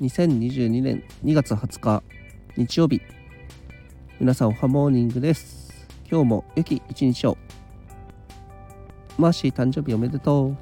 2022年2月20日日曜日。皆さんおはモーニングです。今日も良き一日を。マーシー誕生日おめでとう。